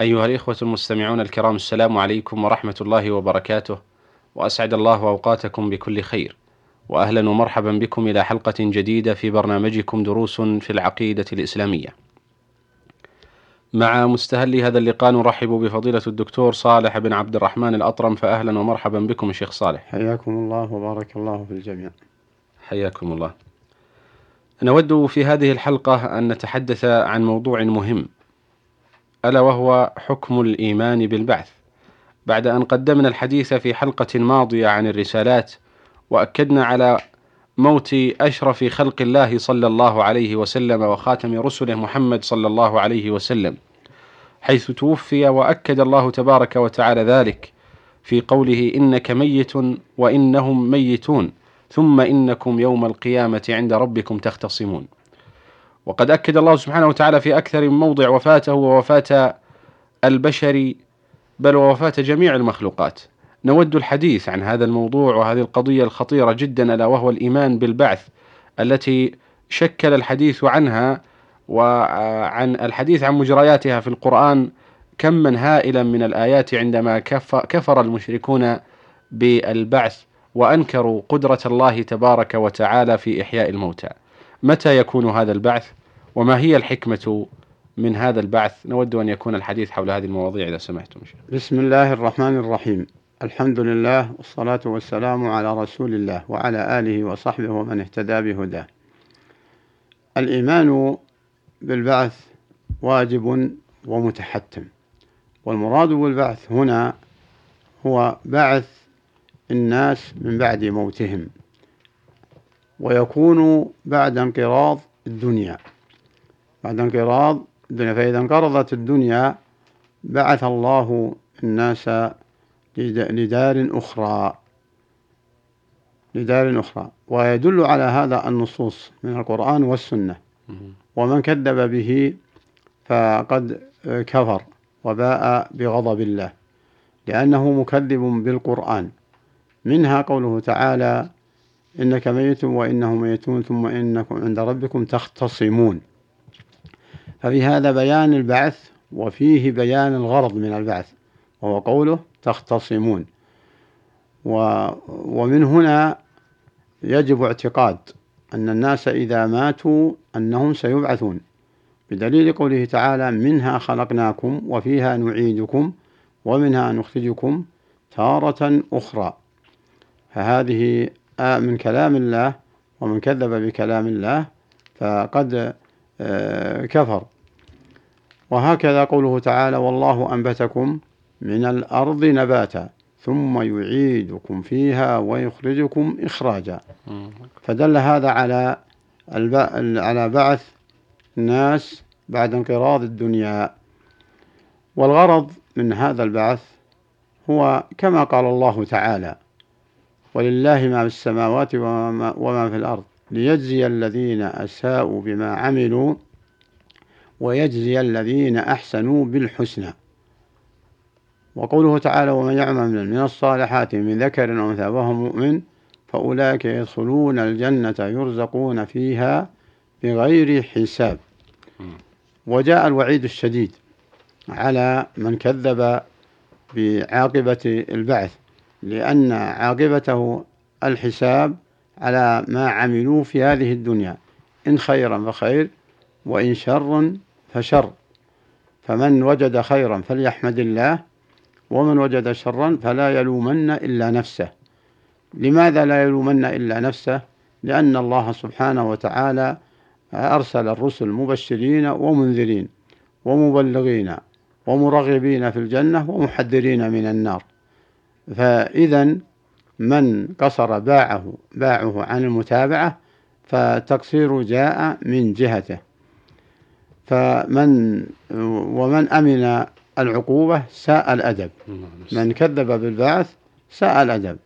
أيها الإخوة المستمعون الكرام السلام عليكم ورحمة الله وبركاته. وأسعد الله أوقاتكم بكل خير. وأهلا ومرحبا بكم إلى حلقة جديدة في برنامجكم دروس في العقيدة الإسلامية. مع مستهل هذا اللقاء نرحب بفضيلة الدكتور صالح بن عبد الرحمن الأطرم. فأهلا ومرحبا بكم الشيخ صالح. حياكم الله وبارك الله في الجميع. حياكم الله. نود في هذه الحلقة أن نتحدث عن موضوع مهم. ألا وهو حكم الإيمان بالبعث. بعد أن قدمنا الحديث في حلقة ماضية عن الرسالات وأكدنا على موت أشرف خلق الله صلى الله عليه وسلم وخاتم رسله محمد صلى الله عليه وسلم حيث توفي وأكد الله تبارك وتعالى ذلك في قوله إنك ميت وإنهم ميتون ثم إنكم يوم القيامة عند ربكم تختصمون. وقد أكد الله سبحانه وتعالى في أكثر من موضع وفاته ووفاة البشر بل ووفاة جميع المخلوقات. نود الحديث عن هذا الموضوع وهذه القضية الخطيرة جدا ألا وهو الإيمان بالبعث التي شكل الحديث عنها وعن الحديث عن مجرياتها في القرآن كما هائلا من الآيات عندما كفر المشركون بالبعث وأنكروا قدرة الله تبارك وتعالى في إحياء الموتى. متى يكون هذا البعث وما هي الحكمة من هذا البعث؟ نود أن يكون الحديث حول هذه المواضيع إذا سمحتم بسم الله الرحمن الرحيم. الحمد لله والصلاة والسلام على رسول الله وعلى آله وصحبه ومن اهتدى بهداه. الإيمان بالبعث واجب ومتحتم. والمراد بالبعث هنا هو بعث الناس من بعد موتهم. ويكون بعد انقراض الدنيا. بعد انقراض الدنيا. فإذا انقرضت الدنيا بعث الله الناس لدار أخرى. لدار أخرى. ويدل على هذا النصوص من القرآن والسنة. ومن كذب به فقد كفر وباء بغضب الله لأنه مكذب بالقرآن. منها قوله تعالى إنك ميت وإنهم ميتون ثم إنكم عند ربكم تختصمون. ففي هذا بيان البعث وفيه بيان الغرض من البعث وهو قوله تختصمون. و ومن هنا يجب اعتقاد أن الناس إذا ماتوا أنهم سيبعثون بدليل قوله تعالى منها خلقناكم وفيها نعيدكم ومنها نخرجكم تارة أخرى. فهذه من كلام الله ومن كذب بكلام الله فقد آه، كفر. وهكذا قوله تعالى والله أنبتكم من الأرض نباتا ثم يعيدكم فيها ويخرجكم إخراجا. فدل هذا على على بعث الناس بعد انقراض الدنيا. والغرض من هذا البعث هو كما قال الله تعالى ولله ما في السماوات وما, وما في الأرض. ليجزي الذين أساءوا بما عملوا ويجزي الذين أحسنوا بالحسنى. وقوله تعالى ومن يعمل من الصالحات من ذكر أو أنثى وهو مؤمن فأولئك يدخلون الجنة يرزقون فيها بغير حساب. وجاء الوعيد الشديد على من كذب بعاقبة البعث. لأن عاقبته الحساب على ما عملوا في هذه الدنيا إن خيرا فخير وإن شرا فشر. فمن وجد خيرا فليحمد الله ومن وجد شرا فلا يلومن إلا نفسه. لماذا لا يلومن إلا نفسه؟ لأن الله سبحانه وتعالى أرسل الرسل مبشرين ومنذرين ومبلغين ومرغبين في الجنة ومحذرين من النار. فإذا من قصر باعه باعه عن المتابعة فتقصير جاء من جهته. فمن ومن أمن العقوبة ساء الأدب. من كذب بالبعث ساء الأدب.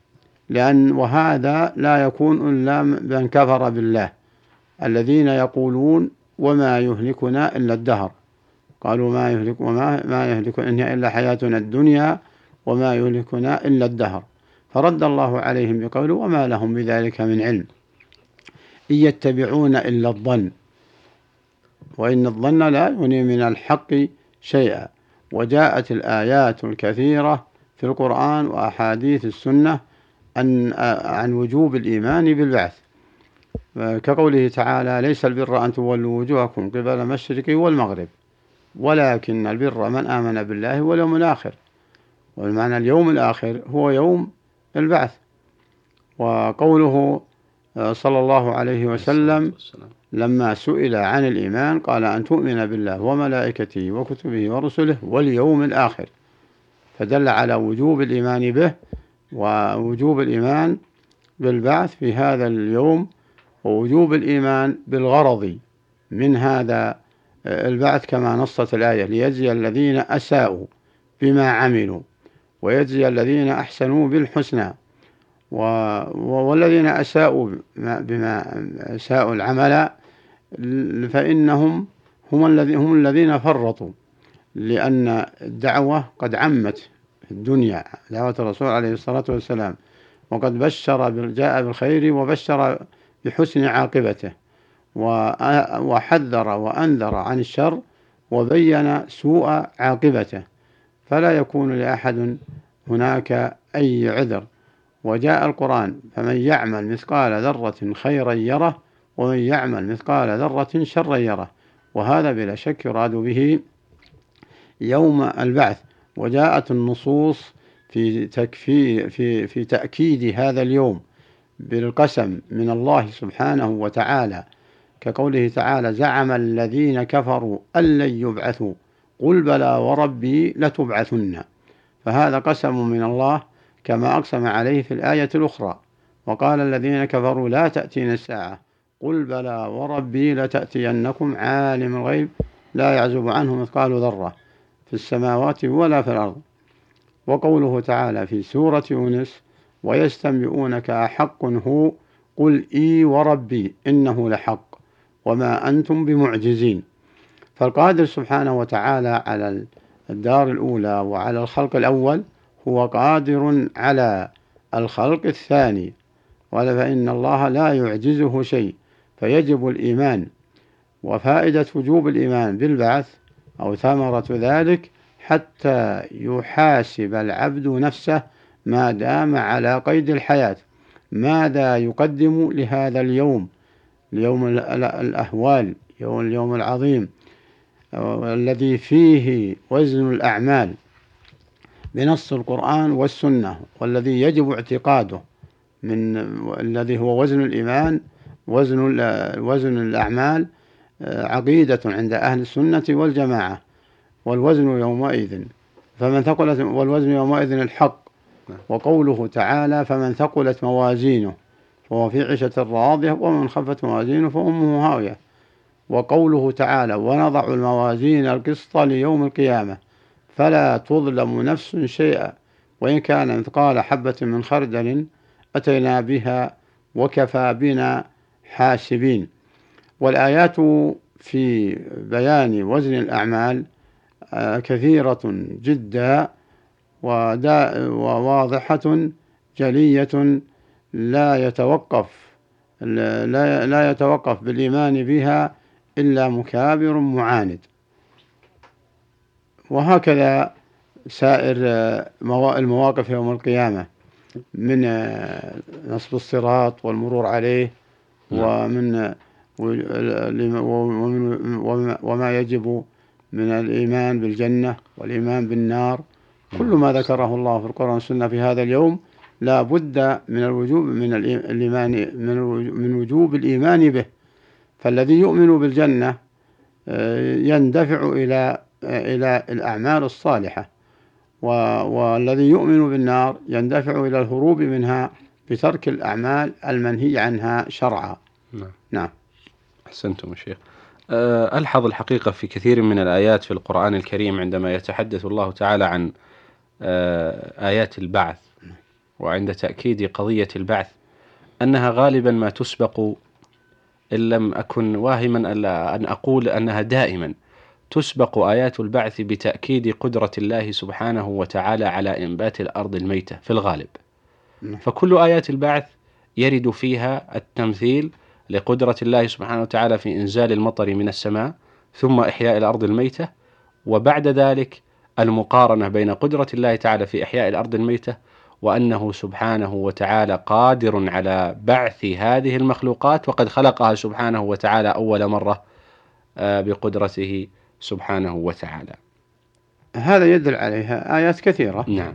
لأن وهذا لا يكون إلا من كفر بالله. الذين يقولون وما يهلكنا إلا الدهر. قالوا ما يهلك وما ما يهلك إن إلا حياتنا الدنيا وما يهلكنا إلا الدهر. فرد الله عليهم بقوله وما لهم بذلك من علم. إن يتبعون إلا الظن. وإن الظن لا يغني من الحق شيئا. وجاءت الآيات الكثيرة في القرآن وأحاديث السنة عن عن وجوب الإيمان بالبعث. كقوله تعالى ليس البر أن تولوا وجوهكم قبل المشرق والمغرب. ولكن البر من آمن بالله واليوم الآخر. والمعنى اليوم الآخر هو يوم البعث. وقوله صلى الله عليه وسلم لما سئل عن الإيمان قال أن تؤمن بالله وملائكته وكتبه ورسله واليوم الآخر. فدل على وجوب الإيمان به ووجوب الإيمان بالبعث في هذا اليوم ووجوب الإيمان بالغرض من هذا البعث كما نصت الآية ليجزي الذين أساءوا بما عملوا. ويجزي الذين أحسنوا بالحسنى والذين أساءوا بما أساءوا العمل فإنهم هم الذين هم الذين فرطوا لأن الدعوة قد عمت في الدنيا دعوة الرسول عليه الصلاة والسلام وقد بشر جاء بالخير وبشر بحسن عاقبته وحذر وأنذر عن الشر وبين سوء عاقبته. فلا يكون لأحد هناك أي عذر. وجاء القرآن فمن يعمل مثقال ذرة خيرا يره ومن يعمل مثقال ذرة شرا يره. وهذا بلا شك يراد به يوم البعث. وجاءت النصوص في تكفي في في تأكيد هذا اليوم بالقسم من الله سبحانه وتعالى. كقوله تعالى زعم الذين كفروا أن لن يبعثوا قل بلى وربي لتبعثن. فهذا قسم من الله كما أقسم عليه في الآية الأخرى. وقال الذين كفروا لا تأتين الساعة. قل بلى وربي لتأتينكم عالم الغيب لا يعزب عنه مثقال ذرة في السماوات ولا في الأرض. وقوله تعالى في سورة يونس ويستنبئونك أحق هو قل إي وربي إنه لحق وما أنتم بمعجزين. فالقادر سبحانه وتعالى على الدار الأولى وعلى الخلق الأول هو قادر على الخلق الثاني ولا فإن الله لا يعجزه شيء فيجب الإيمان. وفائدة وجوب الإيمان بالبعث أو ثمرة ذلك حتى يحاسب العبد نفسه ما دام على قيد الحياة. ماذا يقدم لهذا اليوم؟ اليوم الأهوال يوم اليوم العظيم. الذي فيه وزن الأعمال بنص القرآن والسنة والذي يجب اعتقاده من الذي هو وزن الإيمان وزن وزن الأعمال عقيدة عند أهل السنة والجماعة والوزن يومئذ فمن ثقلت والوزن يومئذ الحق. وقوله تعالى فمن ثقلت موازينه فهو في عيشة راضية ومن خفت موازينه فأمه هاوية وقوله تعالى ونضع الموازين القسط ليوم القيامة فلا تظلم نفس شيئا وإن كان مثقال حبة من خردل أتينا بها وكفى بنا حاسبين. والآيات في بيان وزن الأعمال آه، كثيرة جدا وواضحة جلية لا يتوقف لا, لا يتوقف بالإيمان بها إلا مكابر معاند. وهكذا سائر آه، المواقف يوم القيامة من آه، نصب الصراط والمرور عليه نعم. ومن وما يجب من الإيمان بالجنة والإيمان بالنار. كل ما ذكره الله في القرآن والسنة في هذا اليوم لا بد من الوجوب من الإيمان من من وجوب الإيمان به. فالذي يؤمن بالجنة آه، يندفع إلى إلى الأعمال الصالحة والذي يؤمن بالنار يندفع إلى الهروب منها بترك الأعمال المنهي عنها شرعا. نعم. نعم. أحسنتم يا شيخ. أه، ألحظ الحقيقة في كثير من الآيات في القرآن الكريم عندما يتحدث الله تعالى عن أه، آيات البعث وعند تأكيد قضية البعث أنها غالبا ما تسبق إن لم أكن واهما أن أقول أنها دائما تسبق آيات البعث بتأكيد قدرة الله سبحانه وتعالى على إنبات الأرض الميتة في الغالب نعم. فكل آيات البعث يرد فيها التمثيل لقدرة الله سبحانه وتعالى في إنزال المطر من السماء ثم إحياء الأرض الميتة وبعد ذلك المقارنة بين قدرة الله تعالى في إحياء الأرض الميتة وأنه سبحانه وتعالى قادر على بعث هذه المخلوقات وقد خلقها سبحانه وتعالى أول مرة آه، بقدرته سبحانه وتعالى. هذا يدل عليها آيات كثيرة. نعم.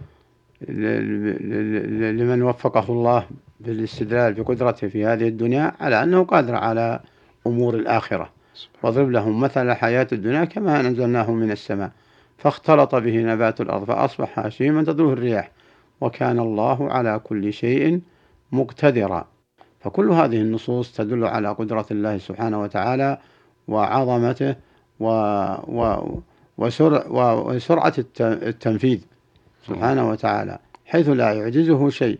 لمن وفقه الله بالاستدلال بقدرته في هذه الدنيا على أنه قادر على أمور الآخرة. واضرب لهم مثل حياة الدنيا كما أنزلناه من السماء فاختلط به نبات الأرض فأصبح هشيما تدروه الرياح. وكان الله على كل شيء مقتدرا. فكل هذه النصوص تدل على قدرة الله سبحانه وتعالى وعظمته و و وسرع وسرعة التنفيذ سبحانه وتعالى حيث لا يعجزه شيء.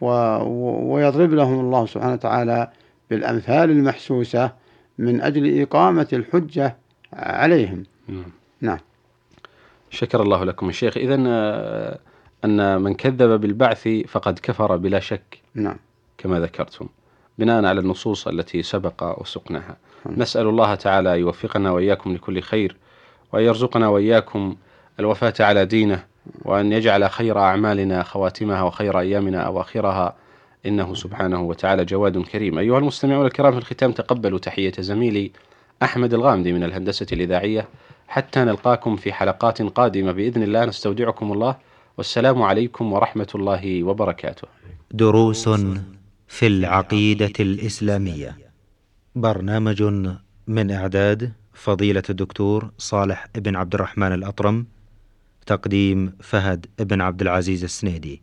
ويضرب لهم الله سبحانه وتعالى بالأمثال المحسوسة من أجل إقامة الحجة عليهم. نعم, نعم. شكر الله لكم الشيخ إذا آه، أن من كذب بالبعث فقد كفر بلا شك. نعم. كما ذكرتم. بناء على النصوص التي سبق وسقناها. نعم. نسأل الله تعالى يوفقنا وإياكم لكل خير وأن يرزقنا وإياكم الوفاة على دينه وأن يجعل خير أعمالنا خواتمها وخير أيامنا أواخرها إنه سبحانه وتعالى جواد كريم. أيها المستمعون الكرام في الختام تقبلوا تحية زميلي أحمد الغامدي من الهندسة الإذاعية. حتى نلقاكم في حلقات قادمة بإذن الله. نستودعكم الله. والسلام عليكم ورحمة الله وبركاته. دروس في العقيدة الإسلامية. برنامج من إعداد فضيلة الدكتور صالح بن عبد الرحمن الأطرم تقديم فهد بن عبد العزيز السنيدي.